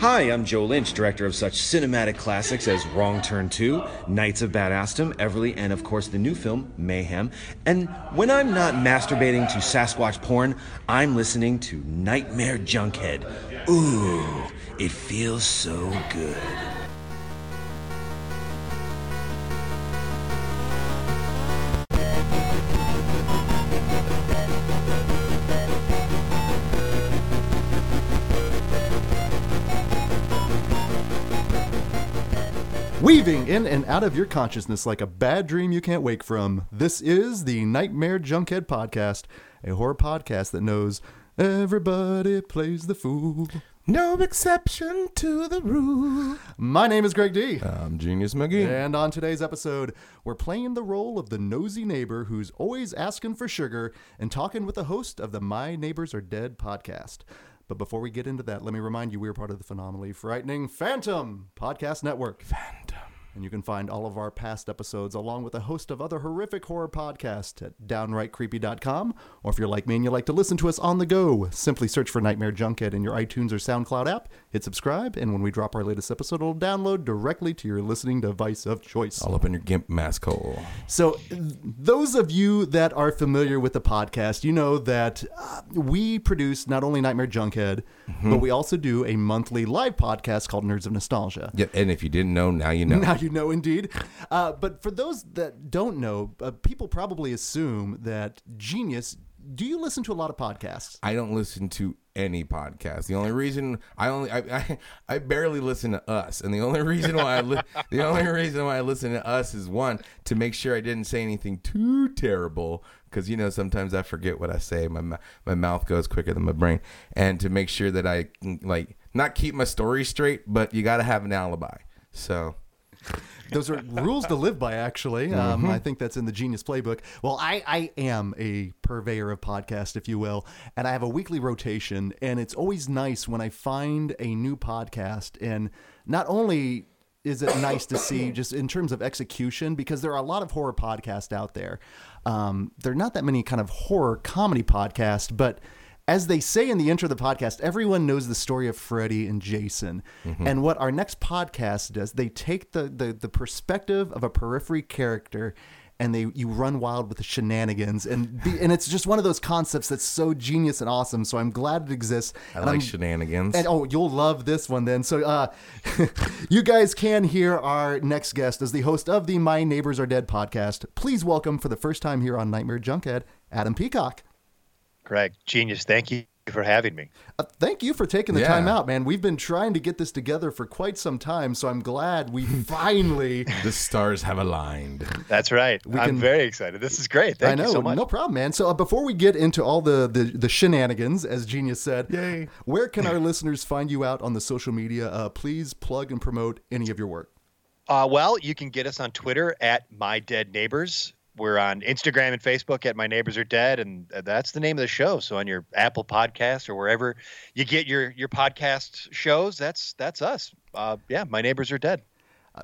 Hi, I'm Joe Lynch, director of such cinematic classics as Wrong Turn 2, Knights of Badassdom, Everly, and of course the new film, Mayhem. And when I'm not masturbating to Sasquatch porn, I'm listening to Nightmare Junkhead. Ooh, it feels so good. Weaving in and out of your consciousness like a bad dream you can't wake from. This is the Nightmare Junkhead Podcast, a horror podcast that knows everybody plays the fool. No exception to the rule. My name is Greg D. I'm Genius McGee. And on today's episode, we're playing the role of the nosy neighbor who's always asking for sugar and talking with the host of the My Neighbors Are Dead podcast. But before we get into that, let me remind you we are part of the phenomenally frightening Phantom Podcast Network. Phantom. And you can find all of our past episodes along with a host of other horrific horror podcasts at downrightcreepy.com. Or if you're like me and you like to listen to us on the go, simply search for Nightmare Junkhead in your iTunes or SoundCloud app, hit subscribe, and when we drop our latest episode, it'll download directly to your listening device of choice. All up in your gimp mask hole. So, those of you that are familiar with the podcast, you know that uh, we produce not only Nightmare Junkhead, but we also do a monthly live podcast called Nerds of Nostalgia. Yeah, and if you didn't know, now you know. Now you know, indeed. Uh, but for those that don't know, uh, people probably assume that Genius. Do you listen to a lot of podcasts? I don't listen to any podcast. The only reason I only I, I, I barely listen to us, and the only reason why I li- the only reason why I listen to us is one to make sure I didn't say anything too terrible because you know sometimes I forget what I say. My my mouth goes quicker than my brain, and to make sure that I like not keep my story straight, but you got to have an alibi. So Those are rules to live by, actually. Um, I think that's in the Genius Playbook. Well, I, I am a purveyor of podcasts, if you will, and I have a weekly rotation. And it's always nice when I find a new podcast. And not only is it nice to see just in terms of execution, because there are a lot of horror podcasts out there. Um, there are not that many kind of horror comedy podcasts, but as they say in the intro of the podcast, everyone knows the story of Freddy and Jason. And what our next podcast does, they take the, the the perspective of a periphery character and they you run wild with the shenanigans and be, and it's just one of those concepts that's so genius and awesome. So I'm glad it exists. I And like I'm- shenanigans. and oh, you'll love this one then. So, uh, you guys can hear our next guest as the host of the My Neighbors Are Dead podcast. Please welcome for the first time here on Nightmare Junkhead, Adam Peacock. Greg, genius. Thank you for having me. Uh, thank you for taking the Yeah. time out, man. We've been trying to get this together for quite some time, so I'm glad we finally. the stars have aligned. That's right. I'm can- very excited. This is great. Thank I know, you so much. no problem, man. So uh, before we get into all the, the the shenanigans, as Genius said, Yay. where can our listeners find you out on the social media? Uh, please plug and promote any of your work. Uh, well, you can get us on Twitter at My Dead Neighbors. We're on Instagram and Facebook at My Neighbors Are Dead, and that's the name of the show. So on your Apple Podcast or wherever you get your your podcast shows, that's that's us. Uh, yeah, My Neighbors Are Dead.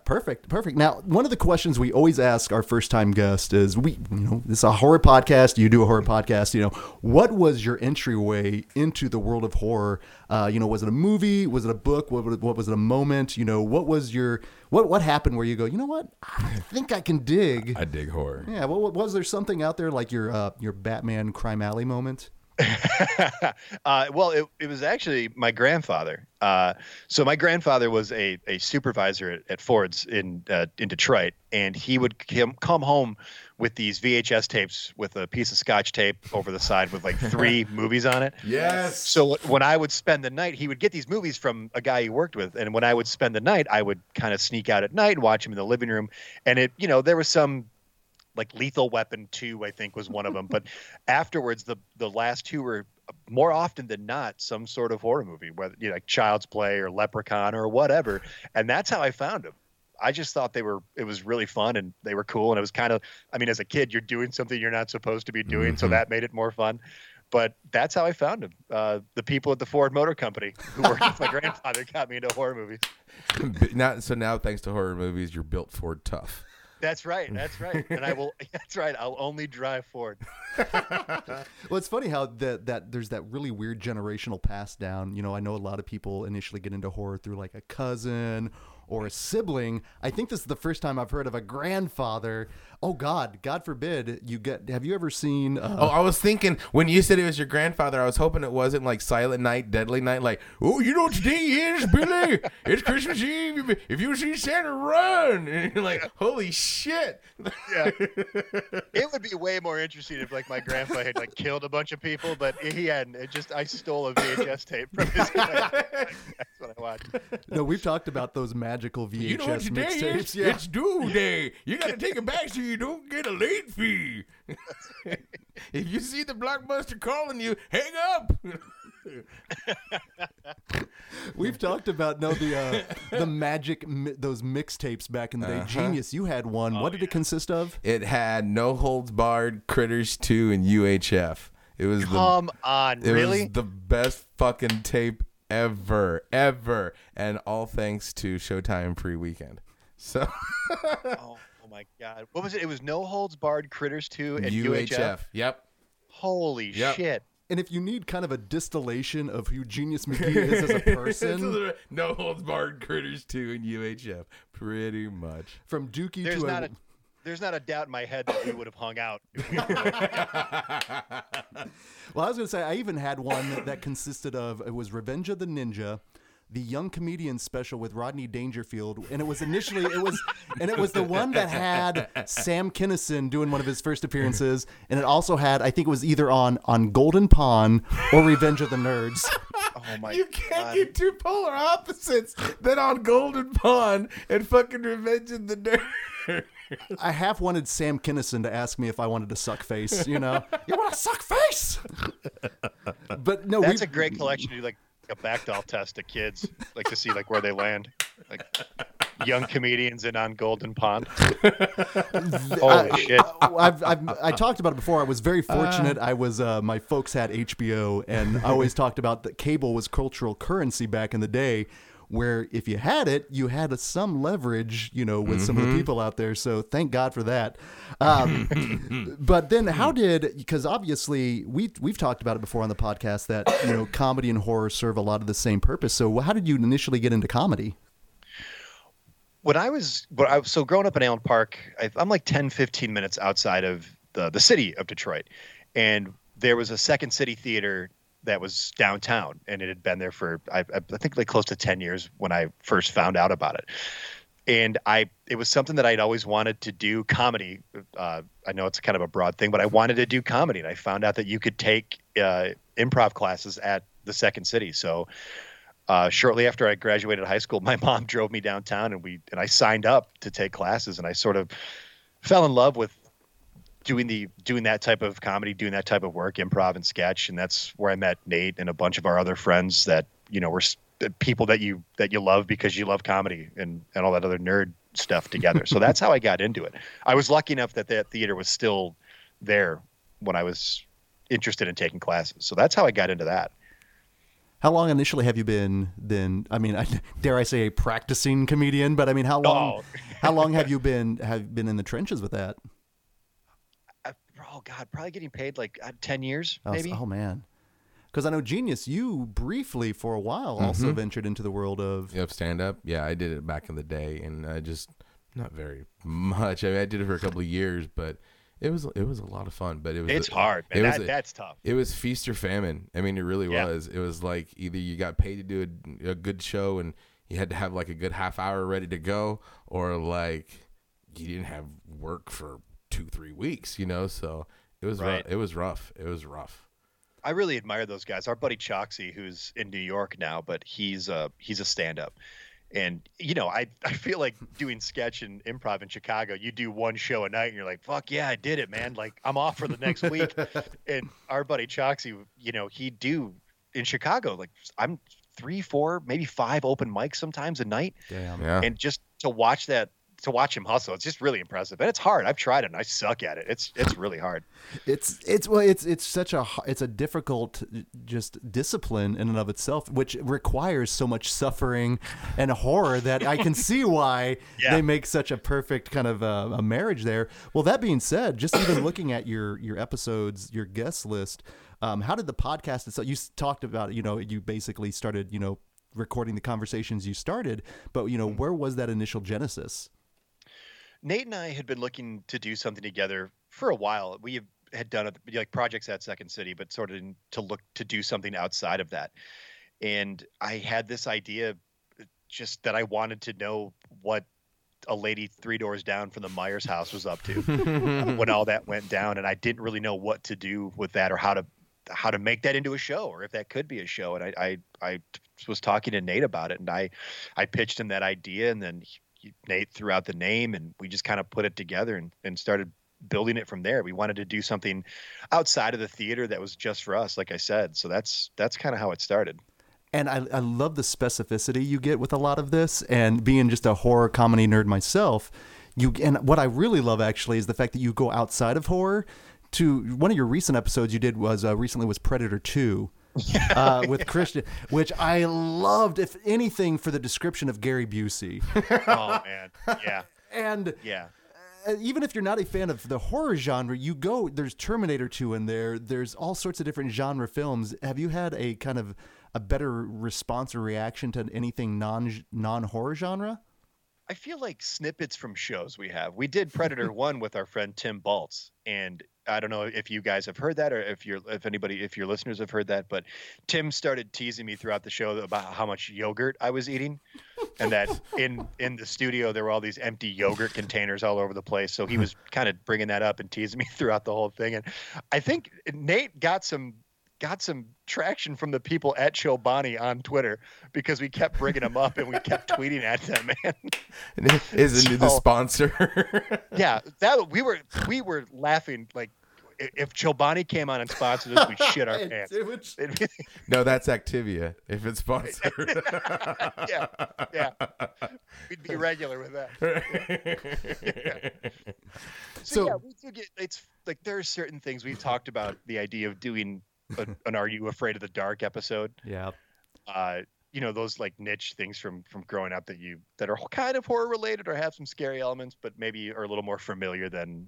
Perfect, perfect. Now, one of the questions we always ask our first-time guest is, we, you know, this is a horror podcast. You do a horror podcast. You know, what was your entryway into the world of horror? Uh, you know, was it a movie? Was it a book? What, what what was it a moment? You know, what was your what what happened where you go? You know what? I think I can dig. I dig horror. Yeah. Well, was there something out there like your uh, your Batman Crime Alley moment? uh, well, it, it was actually my grandfather. Uh, so my grandfather was a, a supervisor at, at Ford's in uh, in Detroit, and he would come come home with these VHS tapes with a piece of Scotch tape over the side with like three movies on it. Yes. So when I would spend the night, he would get these movies from a guy he worked with, and when I would spend the night, I would kind of sneak out at night and watch him in the living room. And it, you know, there was some like Lethal Weapon two, I think was one of them. but afterwards, the the last two were more often than not some sort of horror movie, whether you know, like Child's Play or Leprechaun or whatever. And that's how I found them. I just thought they were it was really fun and they were cool and it was kind of I mean as a kid you're doing something you're not supposed to be doing so Mhm. that made it more fun. But that's how I found them. Uh, the people at the Ford Motor Company who worked with my grandfather got me into horror movies. now, so now, thanks to horror movies, you're built for tough. That's right. That's right. And I will. That's right. I'll only drive Ford. Well, it's funny how that that there's that really weird generational pass down. You know, I know a lot of people initially get into horror through like a cousin or a sibling. I think this is the first time I've heard of a grandfather. Oh God, God forbid you get. Have you ever seen? Uh, Oh, I was thinking when you said it was your grandfather, I was hoping it wasn't like Silent Night, Deadly Night. Like, oh, you know what today is, Billy? It's Christmas Eve. If you see Santa, run! And you're like, holy shit! Yeah. it would be way more interesting if like my grandpa had like killed a bunch of people, but he hadn't. It just I stole a VHS tape from his. That's what I watched. no, we've talked about those magical VHS You know what today mixtapes. is? Yeah. It's due day. You got to take it back so you don't get a late fee. if you see the blockbuster calling you, hang up. We've talked about no the uh, the magic mi- those mixtapes back in the day. Uh-huh. Genius, you had one. what did it consist of? It had No Holds Barred, Critters 2, and UHF. It was the Come on, It really? was the best fucking tape ever, ever, and all thanks to Showtime Free Weekend. So oh, oh my god, what was it? It was No Holds Barred, Critters Two, and UHF. UHF, yep. Holy Yep. shit! And if you need kind of a distillation of who Genius McGee is as a It's person, literally no Holds Barred, Critters 2, and UHF, pretty much. from Dookie There's to not a, a there's not a doubt in my head that we would have hung out. If we well, I was going to say I even had one that, that consisted of it was Revenge of the Ninja. The young comedian special with Rodney Dangerfield, and it was initially it was, and it was the one that had Sam Kinison doing one of his first appearances, and it also had I think it was either on on Golden Pond or Revenge of the Nerds. oh my You can't god! get two polar opposites than on Golden Pond and fucking Revenge of the Nerd. I half wanted Sam Kinison to ask me if I wanted to suck face. You know, you want to suck face? But no, That's we, a great collection to do like a backdoll test to kids, like to see like where they land, like young comedians and on Golden Pond. Holy shit! I've, I've I talked about it before. I was very fortunate. I was uh, my folks had HBO, and I always talked about that cable was cultural currency back in the day. Where if you had it, you had some leverage, you know, with some of the people out there. So thank God for that. Um, but then, how did? Because obviously, we we've talked about it before on the podcast that you know comedy and horror serve a lot of the same purpose. So how did you initially get into comedy? when I was, when I, so growing up in Allen Park, I, I'm like 10, 15 minutes outside of the, the city of Detroit. And there was a second city theater that was downtown and it had been there for, I, I think like close to 10 years when I first found out about it. And I, it was something that I'd always wanted to do comedy. Uh, I know it's kind of a broad thing, but I wanted to do comedy. And I found out that you could take uh, improv classes at the second city. So, uh, shortly after I graduated high school, my mom drove me downtown, and we and I signed up to take classes, and I sort of fell in love with doing the doing that type of comedy, doing that type of work, improv and sketch, and that's where I met Nate and a bunch of our other friends that you know were people that you that you love because you love comedy and and all that other nerd stuff together. so that's how I got into it. I was lucky enough that that theater was still there when I was interested in taking classes. So that's how I got into that. How long initially have you been then? I mean, I, dare I say a practicing comedian? But I mean, how long? Oh. how long have you been have been in the trenches with that? I, God, probably getting paid like uh, ten years, Oh, maybe. Oh, man, because I know Genius. You briefly for a while also ventured into the world of. Yep, stand up. Yeah, I did it back in the day, and I just not very much. I mean, I did it for a couple of years, but it was it was a lot of fun. But it was It's hard, man. It was That, a- that's tough. It was feast or famine. I mean, it really Yeah. was. It was like either you got paid to do a, a good show and you had to have like a good half hour ready to go, or like you didn't have work for two three weeks. You know, so it was Right. rough. It was rough. It was rough. I really admire those guys. Our buddy Choxy, who's in New York now, but he's a he's a stand up. And you know, I, I feel like doing sketch and improv in Chicago. You do one show a night, and you're like, "Fuck yeah, I did it, man!" Like I'm off for the next week. and our buddy Choxy, you know, he do in Chicago. Like I'm three, four, maybe five open mics sometimes a night. Damn. Yeah. and just to watch that to watch him hustle. It's just really impressive, and it's hard. I've tried it, and I suck at it. It's it's really hard. It's it's well, it's it's such a it's a difficult just discipline in and of itself, which requires so much suffering and horror that I can see why Yeah. they make such a perfect kind of uh, a marriage there. Well, that being said, just even looking at your your episodes, your guest list, um, how did the podcast itself? You talked about you know you basically started you know recording the conversations you started, but you know where was that initial genesis? Nate and I had been looking to do something together for a while. We had done like projects at Second City, but sort of to look to do something outside of that. And I had this idea, uh, just that I wanted to know what a lady three doors down from the Myers house was up to when all that went down, and I didn't really know what to do with that or how to how to make that into a show or if that could be a show. And I I, I was talking to Nate about it, and I I pitched him that idea, and then he, he- Nate threw out the name, and we just kind of put it together and, and started building it from there. We wanted to do something outside of the theater that was just for us, like I said. So that's that's kind of how it started. And I, I love the specificity you get with a lot of this. And being just a horror comedy nerd myself, you and what I really love actually is the fact that you go outside of horror. To one of your recent episodes you did was uh, recently was Predator Two. uh, with Christian, which I loved, if anything, for the description of Gary Busey. Oh man, yeah, and yeah. uh, even if you're not a fan of the horror genre, you go. There's Terminator 2 in there. There's all sorts of different genre films. Have you had a kind of a better response or reaction to anything non non horror genre? I feel like snippets from shows we have. We did Predator One with our friend Tim Baltz, and I don't know if you guys have heard that or if you're if anybody if your listeners have heard that, but Tim started teasing me throughout the show about how much yogurt I was eating, and that in in the studio there were all these empty yogurt containers all over the place. So he was kind of bringing that up and teasing me throughout the whole thing, and I think Nate got some got some traction from the people at Chobani on Twitter because we kept bringing them up and we kept tweeting at them, man. Isn't the sponsor? yeah, that we were we were laughing like if Chobani came on and sponsored us, we'd shit our pants. No, that's Activia. If it's sponsored. yeah, yeah, we'd be regular with that. So, So- yeah, we do get it's like there are certain things we've talked about the idea of doing a, an "Are You Afraid of the Dark" episode. Yeah. Uh, you know those like niche things from from growing up that you that are kind of horror related or have some scary elements, but maybe are a little more familiar than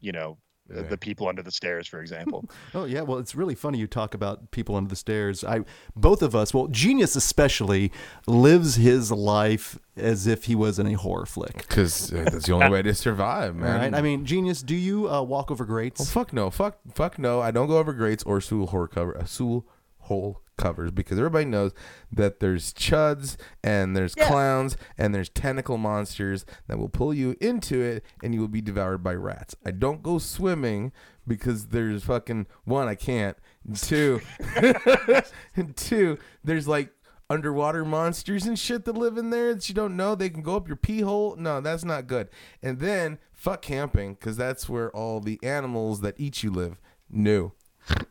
you know Yeah. the people under the stairs, for example. Oh yeah, well it's really funny you talk about people under the stairs. I both of us, well Genius especially lives his life as if he was in a horror flick. Because that's the only way to survive, man. right? I mean, Genius, do you uh, walk over grates? Well, fuck no, fuck, fuck no. I don't go over grates or stool hole cover, uh, stool hole covers because everybody knows that there's chuds and there's Yeah. clowns and there's tentacle monsters that will pull you into it and you will be devoured by rats. I don't go swimming because there's fucking one I can't. Two, and two, there's like underwater monsters and shit that live in there that you don't know. They can go up your pee hole. No, that's not good. And then fuck camping because that's where all the animals that eat you live. No,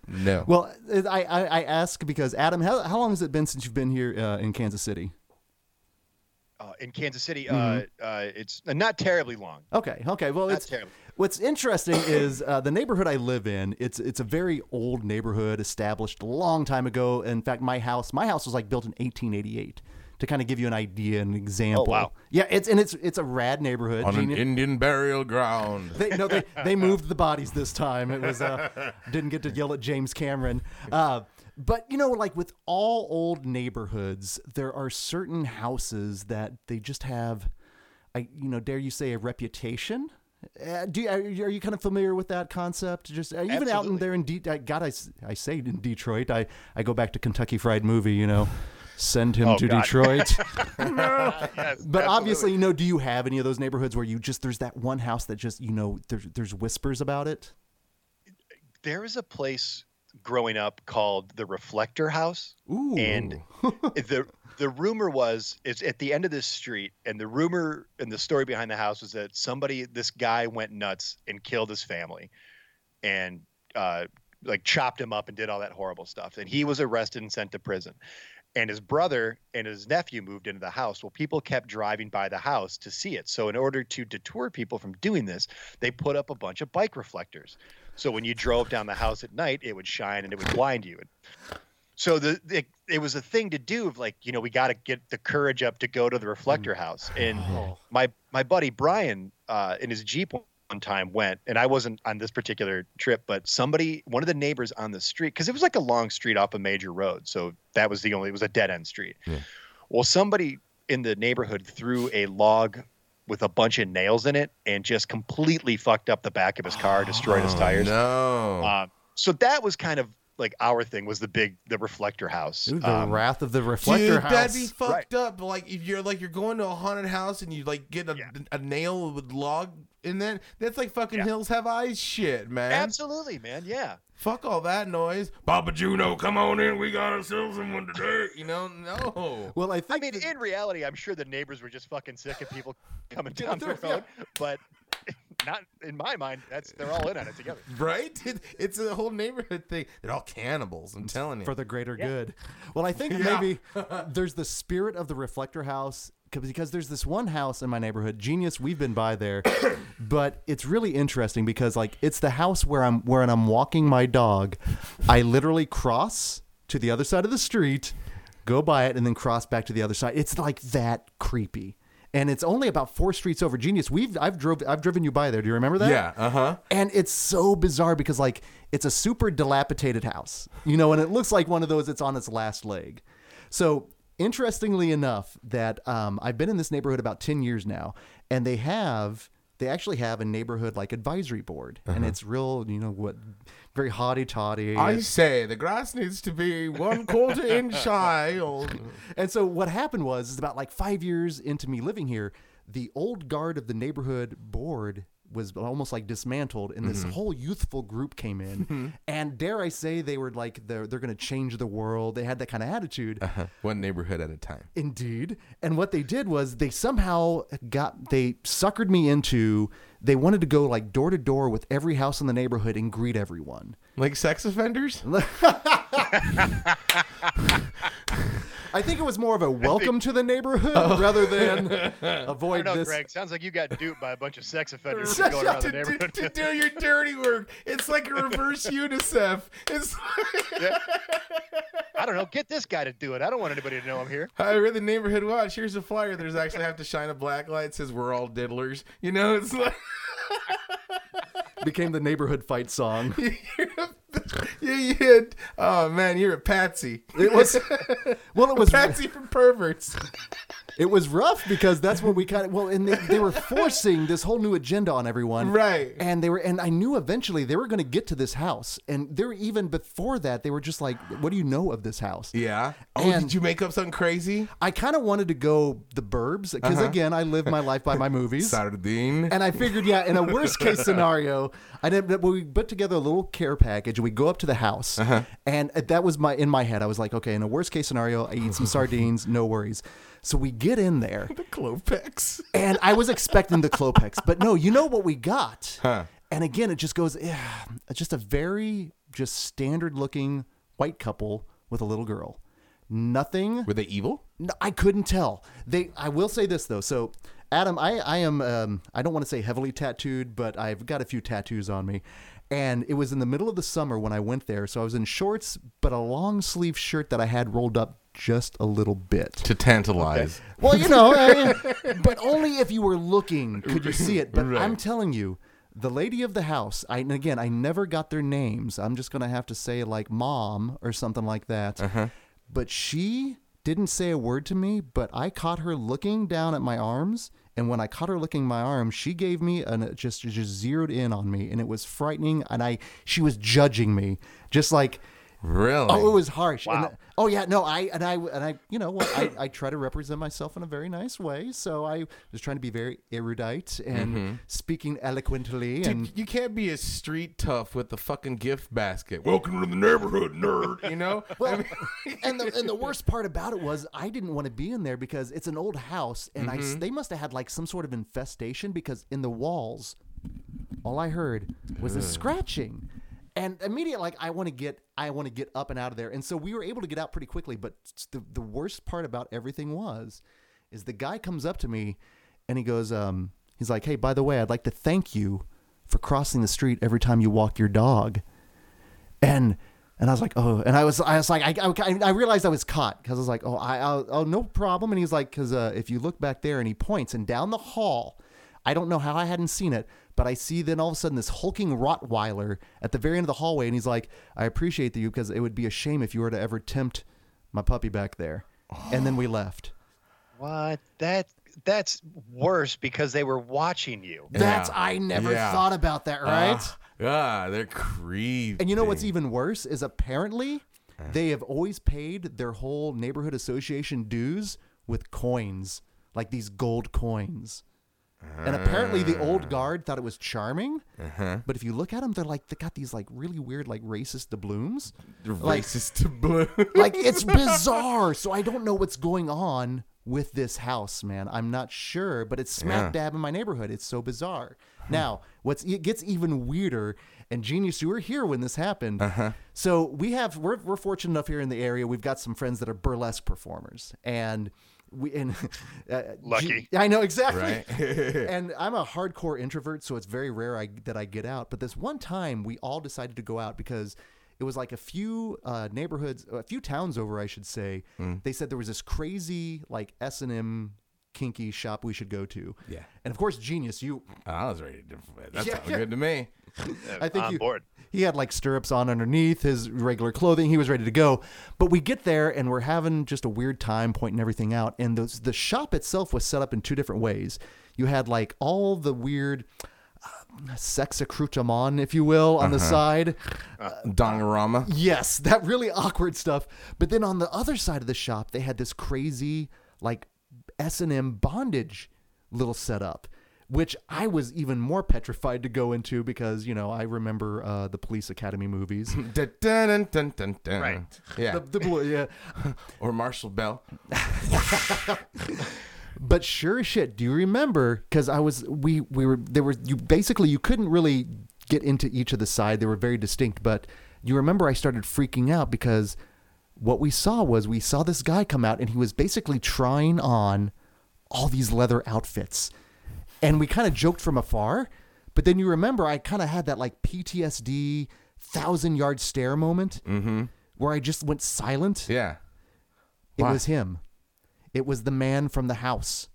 no. Well, I, I, I ask because Adam, how, how long has it been since you've been here uh, in Kansas City? uh, in Kansas City, uh, uh, it's not terribly long. Okay, okay. Well, Not it's terribly. what's interesting is uh, the neighborhood I live in. It's it's a very old neighborhood, established a long time ago. In fact, my house my house was like built in 1888. To kind of give you an idea, an example. Oh, wow. Yeah, it's and it's it's a rad neighborhood. on an Indian burial ground. they no they they moved the bodies this time. It was uh didn't get to yell at James Cameron. Uh but you know like with all old neighborhoods there are certain houses that they just have I you know dare you say a reputation? Uh, do you, are, you, are you kind of familiar with that concept? Just uh, even out in there in De- uh, God, I, s- I say in Detroit. I, I go back to Kentucky Fried Movie. You know, send him Oh, to God. Detroit. Yes, But obviously, you know, do you have any of those neighborhoods where you just there's that one house that just you know there's there's whispers about it? there was a place growing up called the Reflector House. Ooh, And the the rumor was it's at the end of this street, and the rumor and the story behind the house was that somebody, this guy, went nuts and killed his family, and uh, like chopped him up and did all that horrible stuff. And he was arrested and sent to prison. And his brother and his nephew moved into the house. Well, people kept driving by the house to see it. So, in order to deter people from doing this, they put up a bunch of bike reflectors. So, when you drove down the house at night, it would shine and it would blind you. So, the, the it was a thing to do of like, you know, we got to get the courage up to go to the reflector house. And my my buddy Brian uh, in his Jeep one time went, and I wasn't on this particular trip, but somebody, one of the neighbors on the street, because it was like a long street off a major road, so that was the only, it was a dead end street. Yeah. Well, somebody in the neighborhood threw a log with a bunch of nails in it and just completely fucked up the back of his car, destroyed his tires. Oh, No. Uh, so that was kind of like our thing was the big the reflector house. Ooh, the Um, wrath of the reflector Dude, house. that'd be fucked Right. up. Like if you're like you're going to a haunted house and you like get a, Yeah. a nail with log in then That's like fucking Yeah. Hills Have Eyes shit, man. Absolutely, man. Yeah. Fuck all that noise. Papa Juno, come on in. We got ourselves someone today. You know, no. well, I think. I mean, that- in reality, I'm sure the neighbors were just fucking sick of people coming down the Yeah. road, but not in my mind. That's they're all in on it together. Right? It, it's a whole neighborhood thing. They're all cannibals. I'm telling you. for the greater good. Well, I think Yeah. maybe there's the spirit of the reflector house 'cause- because there's this one house in my neighborhood, Genius. We've been by there, but it's really interesting because like it's the house where I'm where I'm walking my dog. I literally cross to the other side of the street, go by it, and then cross back to the other side. It's like that creepy. And it's only about four streets over Genius. We've I've drove I've driven you by there. Do you remember that? yeah. Uh huh. And it's so bizarre because like it's a super dilapidated house, you know, and it looks like one of those that's on its last leg. So interestingly enough, that um, I've been in this neighborhood about ten years now, and they have they actually have a neighborhood like advisory board, and it's real, you know, what very haughty toddy. I say the grass needs to be one quarter inch high. And so what happened was, is about like five years into me living here, the old guard of the neighborhood board was almost like dismantled, and this mm-hmm. whole youthful group came in, mm-hmm. and dare I say, they were like they're they're going to change the world. They had that kind of attitude. Uh-huh. One neighborhood at a time. Indeed. And what they did was they somehow got they suckered me into they wanted to go like door to door with every house in the neighborhood and greet everyone. Like sex offenders? I think it was more of a welcome to the neighborhood oh. rather than I avoid don't know, this. Greg. Sounds like you got duped by a bunch of sex offenders to, going around the neighborhood. to do your dirty work. It's like a reverse UNICEF. It's I don't know. Get this guy to do it. I don't want anybody to know I'm here. Hi, we're the neighborhood watch. Here's a flyer. There's actually have to shine a black light. It says we're all diddlers. You know, it's like became the neighborhood fight song. you, you hit. Oh man, you're a patsy. It was well, it was Patsy for perverts. it was rough because that's what we kind of well, and they, they were forcing this whole new agenda on everyone, Right. And they were, and I knew eventually they were going to get to this house, and they were even before that they were just like, "What do you know of this house?" Yeah. Oh, And- did you make up something crazy? I kind of wanted to go the Burbs because uh-huh. again, I live my life by my movies. Sardine. And I figured, yeah, in a worst case scenario, I did. We put together a little care package. We go up to the house, and that was my in my head. I was like, okay, in a worst case scenario, I eat some sardines, no worries. So we get in there, the Klopeks. and I was expecting the Klopeks, but no. You know what we got? Huh. And again, it just goes, yeah, just a very just standard looking white couple with a little girl. Nothing Were they evil? no, I couldn't tell. They. I will say this though. So, Adam, I I am. Um, I don't want to say heavily tattooed, but I've got a few tattoos on me. And it was in the middle of the summer when I went there, so I was in shorts, but a long sleeve shirt that I had rolled up just a little bit. To tantalize. Well, you know, I but only if you were looking could you see it. But Right. I'm telling you, the lady of the house. I and again, I never got their names. I'm just gonna have to say like mom or something like that. Uh-huh. But she didn't say a word to me. But I caught her looking down at my arms, and when I caught her licking my arm, she gave me an just just zeroed in on me, and it was frightening. And I she was judging me, just like. Really? Oh, it was harsh. And, Wow. oh yeah, no, I and I and I, you know, well, I, I try to represent myself in a very nice way. So I was trying to be very erudite and mm-hmm. speaking eloquently. Dude, and you can't be a street tough with the fucking gift basket. Welcome to the neighborhood, nerd. You know? well, and the and the worst part about it was I didn't want to be in there because it's an old house, and I s mm-hmm. they must have had like some sort of infestation because in the walls, all I heard was a scratching. And immediately, like I want to get, I want to get up and out of there. And so we were able to get out pretty quickly. But the the worst part about everything was, is the guy comes up to me, and he goes, um, he's like, hey, by the way, I'd like to thank you for crossing the street every time you walk your dog. And and I was like, oh, and I was, I was like, I, I, I realized I was caught because I was like, oh, I, I'll, oh, no problem. And he's like, because uh, if you look back there, and he points, and down the hall, I don't know how I hadn't seen it, but I see then all of a sudden this hulking Rottweiler at the very end of the hallway, and he's like, I appreciate you because it would be a shame if you were to ever tempt my puppy back there. And then we left. What? That that's worse because they were watching you. That's I never Yeah. thought about that, right? Ah, ah, they're creepy. And you know what's even worse is apparently they have always paid their whole neighborhood association dues with coins, like these gold coins. And apparently the old guard thought it was charming, uh-huh. but if you look at them, they're like they got these like really weird like racist doubloons. They're like- racist. Like it's bizarre. So I don't know what's going on with this house, man. I'm not sure, but it's smack Yeah. dab in my neighborhood. It's so bizarre. Now, what's it gets even weirder. And genius, you were here when this happened. Uh-huh. So we have we're we're fortunate enough here in the area. We've got some friends that are burlesque performers, and we and uh, Lucky. G- I know exactly. Right. and I'm a hardcore introvert, so it's very rare I, that I get out. But this one time, we all decided to go out because it was like a few uh, neighborhoods, a few towns over, I should say. Mm. They said there was this crazy like S and M kinky shop we should go to. Yeah. and of course, genius, you. Ah, I was ready to. That Yeah, sounds yeah. good to me. I think you, board. He had like stirrups on underneath his regular clothing. He was ready to go. But we get there and we're having just a weird time pointing everything out. And the, the shop itself was set up in two different ways. You had like all the weird uh, sex accoutrement, if you will, on the uh-huh. side. Uh, Dongarama. Yes, that really awkward stuff. But then on the other side of the shop, they had this crazy like S and M bondage little setup, which I was even more petrified to go into because you know I remember uh, the Police Academy movies. Dun, dun, dun, dun, dun, dun. Right. Yeah. the, the blue, yeah. or Marshall Bell. But sure as shit, do you remember? Because I was we we were there were you basically you couldn't really get into each of the side. They were very distinct. But you remember I started freaking out because what we saw was we saw this guy come out and he was basically trying on all these leather outfits, and we kind of joked from afar. But then you remember I kind of had that like PTSD thousand yard stare moment mm-hmm. where I just went silent. Yeah. It Why? was him. It was the man from the house.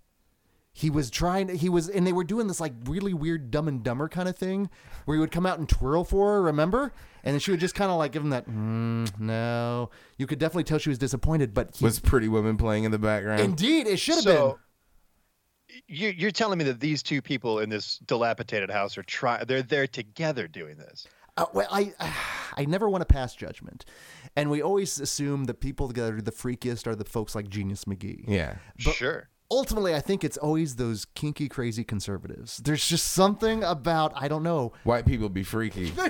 He was trying. He was, and they were doing this like really weird Dumb and Dumber kind of thing, where he would come out and twirl for her. Remember? And then she would just kind of like give him that. Mm, no, you could definitely tell she was disappointed. But he, Was Pretty Woman playing in the background? indeed, it should have been. So, you, you're telling me that these two people in this dilapidated house are trying? They're there together doing this. Uh, well, I, I never want to pass judgment, and we always assume that people that are the freakiest are the folks like Genius McGee. yeah. sure. Ultimately, I think it's always those kinky, crazy conservatives. There's just something about I don't know. White people be freaky.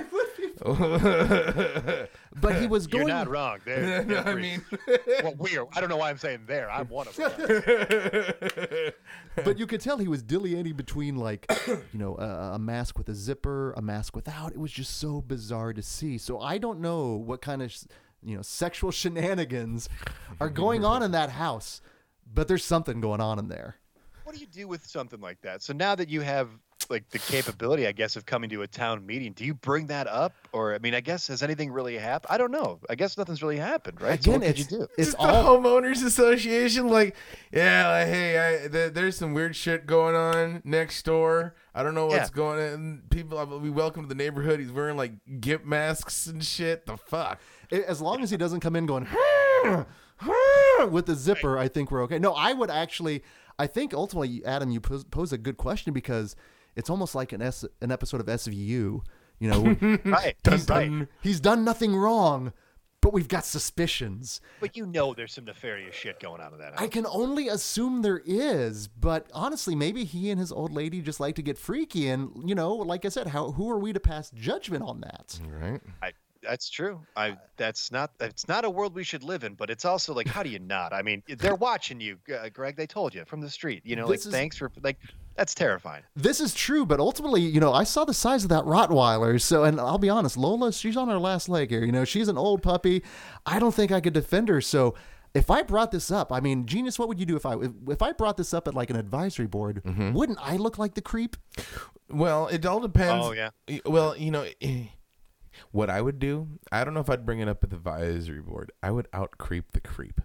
But he was You're going. not wrong. They're, they're I mean, well, we're. I don't know why I'm saying there. I'm one of them. but you could tell he was dilly between like you know a, a mask with a zipper a mask without it was just so bizarre to see so i don't know what kind of you know sexual shenanigans are going on in that house but there's something going on in there what do you do with something like that? So now that you have like the capability, I guess, of coming to a town meeting, do you bring that up, or I mean, I guess has anything really happened? I don't know. I guess nothing's really happened, right? so again what could you it's, do? it's all the homeowners association like yeah like, hey I, th- there's some weird shit going on next door i don't know what's Yeah. going on people we welcome to the neighborhood he's wearing like gimp masks and shit the fuck as long as he doesn't come in going with the zipper i think we're okay no i would actually i think ultimately adam you pose, pose a good question because it's almost like an S, an episode of svu you know right, he's, right. he's done nothing wrong, but we've got suspicions. But you know, there's some nefarious shit going on in that house. I can only assume there is, but honestly, maybe he and his old lady just like to get freaky. And you know, like I said, how who are we to pass judgment on that? right I, That's true. I that's not it's not a world we should live in, but it's also like how do you not? I mean, they're watching you, uh, Greg. They told you from the street. You know, like is- thanks for like that's terrifying. This is true, but ultimately, you know, I saw the size of that Rottweiler. So, and I'll be honest, Lola, she's on her last leg here. You know, she's an old puppy. I don't think I could defend her. So, if I brought this up, I mean, genius, what would you do if I if, if I brought this up at like an advisory board? Mm-hmm. Wouldn't I look like the creep? Well, it all depends. Oh, yeah. Well, you know, eh, what I would do, I don't know if I'd bring it up at the advisory board. I would out creep the creep.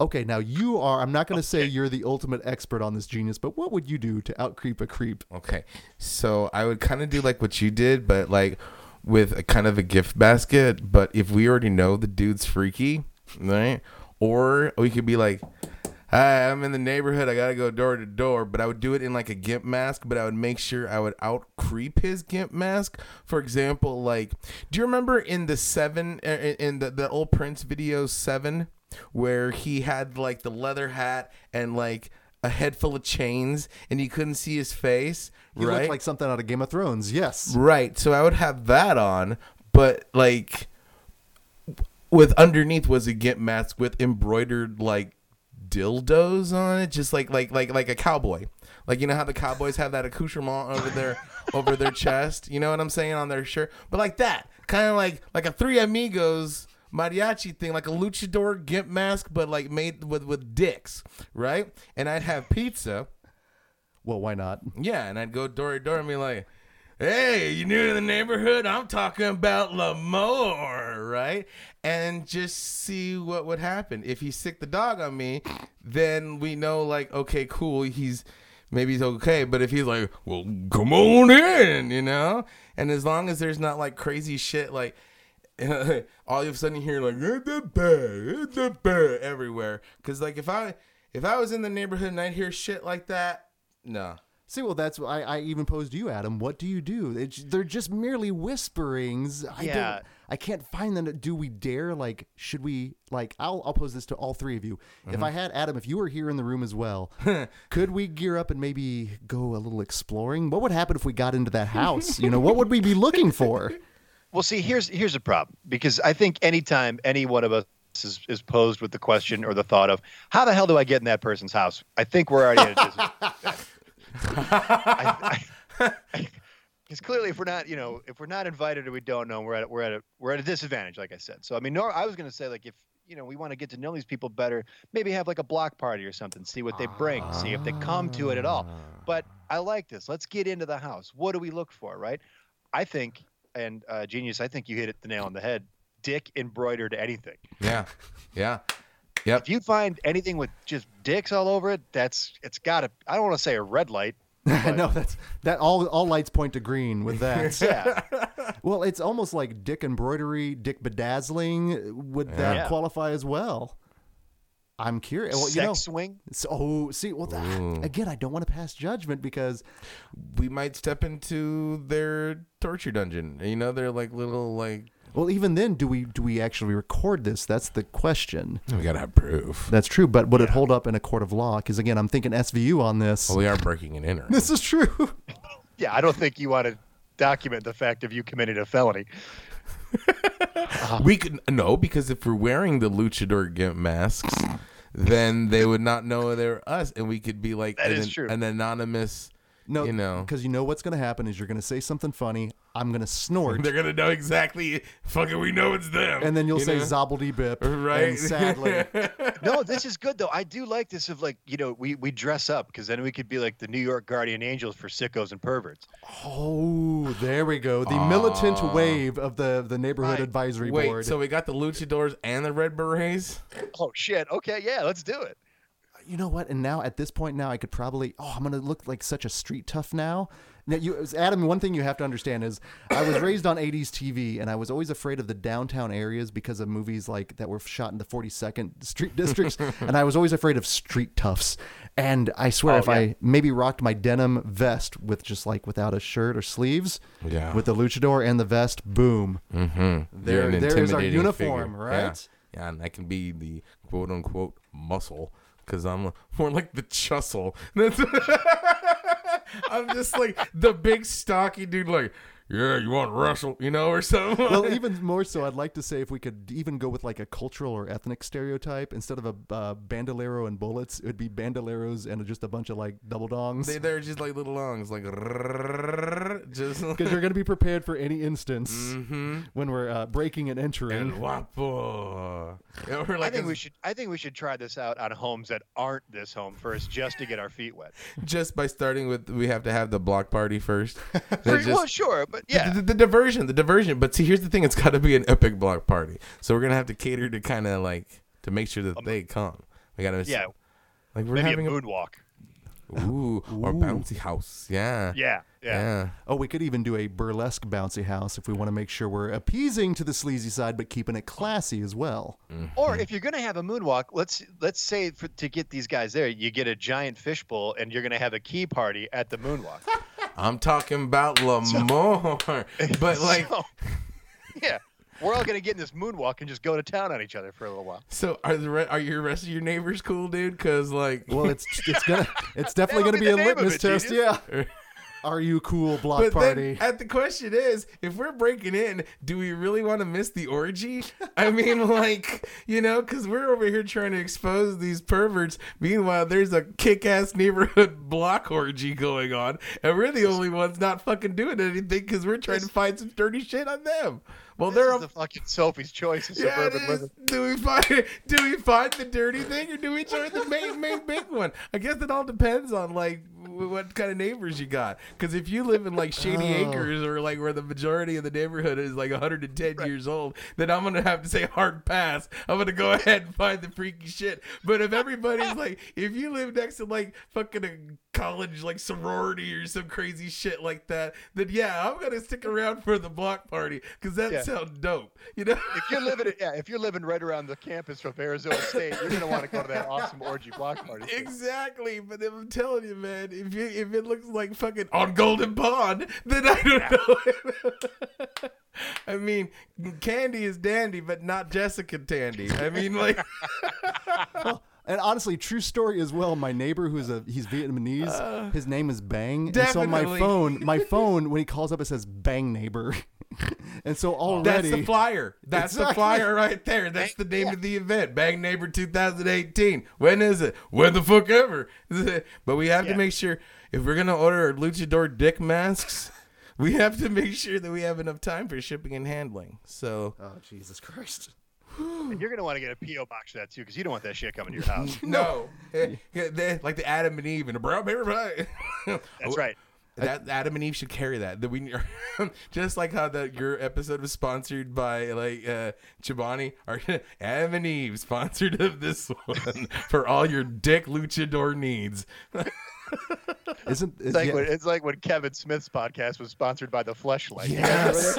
Okay, now you are. I'm not going to say you're the ultimate expert on this genius, but what would you do to out creep a creep? Okay. So I would kind of do like what you did, but like with a kind of a gift basket. But if we already know the dude's freaky, right? Or we could be like, Hi, I'm in the neighborhood. I gotta go door to door, but I would do it in like a gimp mask. But I would make sure I would out creep his gimp mask. For example, like, do you remember in the seven uh, in the the old Prince video seven, where he had like the leather hat and like a head full of chains, and you couldn't see his face, You right? look like something out of Game of Thrones. Yes. Right. So I would have that on, but like with underneath was a gimp mask with embroidered like dildos on it, just like like like like a cowboy. Like you know how the cowboys have that accoutrement over their over their chest. You know what I'm saying on their shirt, but like that, kind of like like a Three Amigos mariachi thing, like a luchador gimp mask, but like made with with dicks, right? And I'd have pizza. Well, why not? Yeah, and I'd go door to door and be like, "Hey, you new to the neighborhood? I'm talking about Lamore, right?" And just see what would happen. If he sick the dog on me, then we know like, okay, cool, he's maybe he's okay. But if he's like, "Well, come on in," you know, and as long as there's not like crazy shit like. all of a sudden you hear like "Eh, the bear, eh, the bear everywhere. Cause like if I if I was in the neighborhood and I'd hear shit like that, no. See, well, that's I, I even posed to you, Adam. What do you do? It's, they're just merely whisperings. I Yeah. don't. I can't find them. Do we dare? Like, should we? Like, I'll I'll pose this to all three of you. If I mm-hmm. had Adam, if you were here in the room as well, could we gear up and maybe go a little exploring? What would happen if we got into that house? You know, what would we be looking for? Well, see, here's here's a problem because I think anytime any one of us is, is posed with the question or the thought of how the hell do I get in that person's house, I think we're already at a disadvantage. Because clearly, if we're not, you know, if we're not invited or we don't know, we're at we're at a we're at a disadvantage. Like I said, so I mean, nor I was going to say like if you know we want to get to know these people better, maybe have like a block party or something, see what they bring, see if they come to it at all. But I like this. Let's get into the house. What do we look for, right? I think, and uh, genius, I think you hit it the nail on the head. Dick embroidered anything. Yeah. Yeah. Yep. If you find anything with just dicks all over it, that's it's got to. I don't want to say a red light. no, that's that. All all lights point to green with that. Yeah, well, it's almost like dick embroidery, dick bedazzling. Uh, would that Yeah. qualify as well? I'm curious. Well, sex you know, swing. So, oh, see, well, that, again, I don't want to pass judgment because We might step into their torture dungeon. You know, they're like little like Well, even then, do we do we actually record this? That's the question. we gotta have proof. That's true, but would it hold up in a court of law? Because again, I'm thinking SVU on this. Well, we are breaking and entering. This is true. Yeah, I don't think you want to document the fact of you committed a felony. we could no because if we're wearing the luchador gimp masks, then they would not know they're us, and we could be like That an, is true. an anonymous. No, you know, because you know what's going to happen is you're going to say something funny. I'm going to snort, they're gonna know exactly. Fucking, we know it's them. and then you'll you say know? "zobbledy bip." right? And sadly, No, this is good though. I do like this of like you know we we dress up because then we could be like the New York Guardian Angels for sickos and perverts. oh, there we go. The ah. militant wave of the the neighborhood Right. advisory Wait, board. so we got the luchadors and the red berets. Oh shit. Okay, yeah, let's do it. You know what? And now at this point, now I could probably. Oh, I'm gonna look like such a street tough now. Now, you, Adam. One thing you have to understand is I was raised on '80s TV, and I was always afraid of the downtown areas because of movies like that were shot in the 42nd Street districts, and I was always afraid of street toughs. And I swear, Oh, if yeah. I maybe rocked my denim vest with just like without a shirt or sleeves, Yeah. with the luchador and the vest, boom, Mm-hmm. There- there's our uniform, right? Yeah. yeah, and that can be the quote unquote muscle because I'm more like the. That's- I'm just like the big stocky dude. Like, yeah, you want to wrestle, you know, or something. well, even more so, I'd like to say if we could even go with like a cultural or ethnic stereotype instead of a uh, bandolero and bullets, it would be bandoleros and just a bunch of like double dongs. they, they're just like little longs, like just Because you're going to be prepared for any instance mm-hmm. when we're uh, breaking and entering. and wapo. Yeah, we're I think a- we should. I think we should try this out on homes that aren't this home first, just to get our feet wet. just by starting with we have to have the block party first. They well, just- sure, but the, yeah, the, the diversion, the diversion. But see, here's the thing: it's got to be an epic block party. So we're gonna have to cater to kind of like to make sure that they come. We gotta yeah, like we're maybe a having a, moonwalk. ooh or bouncy house. Yeah, Yeah, yeah. yeah. Oh, we could even do a burlesque bouncy house if we want to make sure we're appeasing to the sleazy side, but keeping it classy as well. Mm-hmm. Or if you're gonna have a moonwalk, let's let's say for, to get these guys there, you get a giant fishbowl, and you're gonna have a key party at the moonwalk. I'm talking about Lamar, but like. So, yeah, we're all gonna get in this moonwalk and just go to town on each other for a little while. So are the re- are your rest of your neighbors cool, dude? Because like, Well, it's it's gonna it's definitely gonna be be, a the name of litmus it, test. genius. Yeah. Are you cool, block but party? then at the question is, if we're breaking in, do we really want to miss the orgy? I mean, like you know, because we're over here trying to expose these perverts. Meanwhile, there's a kick-ass neighborhood block orgy going on, and we're the only ones not fucking doing anything because we're trying to find some dirty shit on them. Well, This they're is the fucking Sophie's choice of Yeah, it suburban is. living. Do we find do we find the dirty thing or do we join the main main big one? I guess it all depends on like w- what kind of neighbors you got. Because if you live in like Shady Oh. Acres or like where the majority of the neighborhood is like 110 years old, then I'm gonna have to say hard pass. I'm gonna go ahead and find the freaky shit. But if everybody's like, if you live next to like fucking a college like sorority or some crazy shit like that, then yeah, I'm gonna stick around for the block party because that Yeah. sounds dope. You know. If you're living, yeah, if you're living right around the campus of Arizona State, you're gonna want to go to that awesome orgy block party. Exactly, but I'm telling you, man, if you, if it looks like fucking on Golden Pond, then I don't know. I mean, Candy is dandy, but not Jessica Tandy. I mean, like, And honestly, true story as well. My neighbor, who's a he's Vietnamese, his name is Bang, and so on my Uh, phone, my phone when he calls up, it says Bang neighbor, and so already that's the flyer. That's the flyer right there. That's the name of the event. Bang Neighbor 2018. When is it? When the fuck ever? But we have Yeah. to make sure if we're gonna order luchador dick masks. We have to make sure that we have enough time for shipping and handling. So oh Jesus Christ. And you're gonna want to get a PO box for that too, because you don't want that shit coming to your house. No, yeah, they- like the Adam and Eve and the brown paper bag. That's right. That Adam and Eve should carry that. That we just like how that your episode was sponsored by like uh Chobani or Adam and Eve sponsored of this one for all your dick luchador needs. Isn't It's like yeah, when, it's like when Kevin Smith's podcast was sponsored by the Fleshlight. Yes.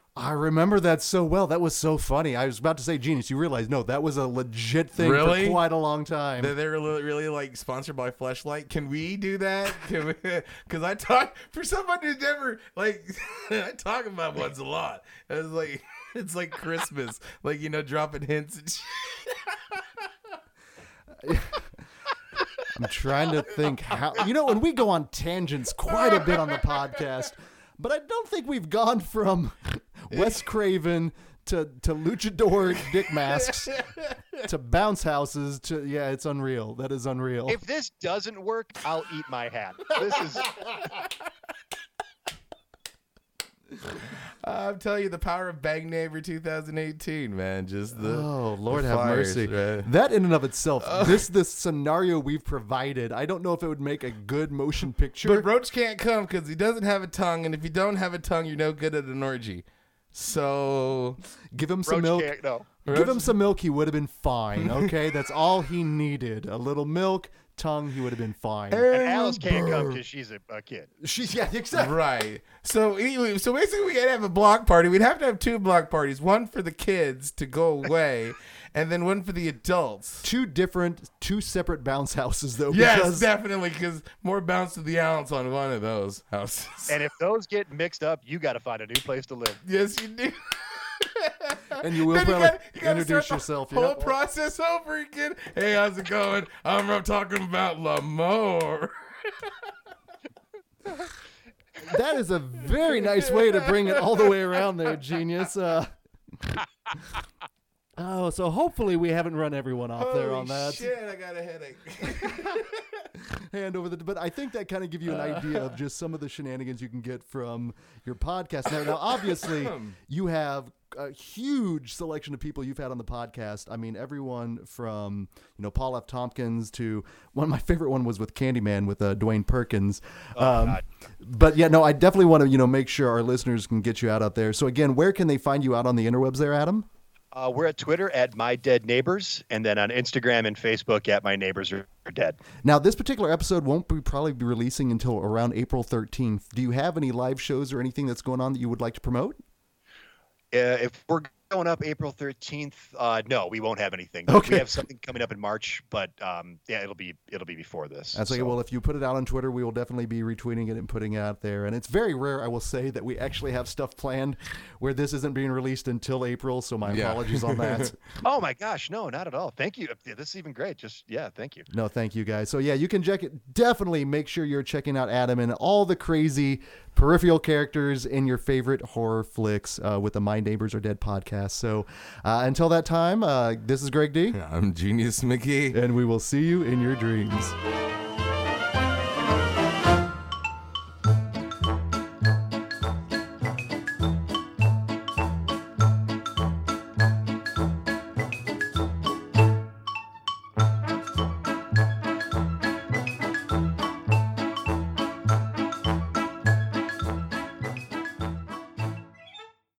I remember that so well. That was so funny. I was about to say, genius. You realize, no, that was a legit thing Really? for quite a long time. They're, they're really, really like sponsored by Fleshlight. Can we do that? Because I talk for somebody who's never like I talk about ones a lot. It's like it's like Christmas, like you know, dropping hints. I'm trying to think how you know, and we go on tangents quite a bit on the podcast, but I don't think we've gone from Wes Craven to to luchador dick masks to bounce houses to yeah, it's unreal. That is unreal. If this doesn't work, I'll eat my hat. This is I'm telling you, the power of Bang Neighbor 2018, man. Just the Oh Lord the have flyers, mercy! man. That in and of itself, oh. this this scenario we've provided, I don't know if it would make a good motion picture. But Roach can't come because he doesn't have a tongue, and if you don't have a tongue, you're no good at an orgy. So Give him some Roach milk. can't no. Give him some milk, he would have been fine. Okay, that's all he needed. A little milk, tongue, he would have been fine. And Alice can't come because she's a, a kid. She's yeah, exactly. right. So anyway, so basically, we had to have a block party. We'd have to have two block parties: one for the kids to go away, and then one for the adults. Two different, two separate bounce houses though. Yes, because definitely, because more bounce to the ounce on one of those houses. And if those get mixed up, you got to find a new place to live. yes, you do. and you will Then probably gotta- you gotta introduce yourself. Whole process over again. Hey, how's it going? I'm talking about Lamore. that is a very nice way to bring it all the way around there, genius. Uh, oh, so hopefully we haven't run everyone off there on that. Shit, I got a headache. hand over the. But I think that kind of give you an idea of just some of the shenanigans you can get from your podcast. Now, now obviously, you have a huge selection of people you've had on the podcast. I mean, everyone from you know Paul F. Tompkins to one of my favorite one was with Candyman with uh, Dwayne Perkins. um, but yeah, no, I definitely want to you know make sure our listeners can get you out out there. So again, where can they find you out on the interwebs there, Adam? Uh, we're at Twitter at My Dead Neighbors, and then on Instagram and Facebook at My Neighbors Are Dead. Now, this particular episode won't be probably be releasing until around April 13th. Do you have any live shows or anything that's going on that you would like to promote? Uh, if we're going up April 13th, uh, no, we won't have anything. Okay. We have something coming up in March, but um, yeah, it'll be it'll be before this. That's like, so. well, if you put it out on Twitter, we will definitely be retweeting it and putting it out there. And it's very rare, I will say, that we actually have stuff planned where this isn't being released until April. So my Yeah. apologies on that. Oh my gosh, no, not at all. Thank you. Yeah, This is even great. Just yeah, thank you. No, thank you guys. So yeah, you can check it. Definitely make sure you're checking out Adam and all the crazy peripheral characters in your favorite horror flicks uh, with the My Neighbors Are Dead podcast. So uh, until that time, uh, this is Greg D, I'm Genius McGee. and we will see you in your dreams.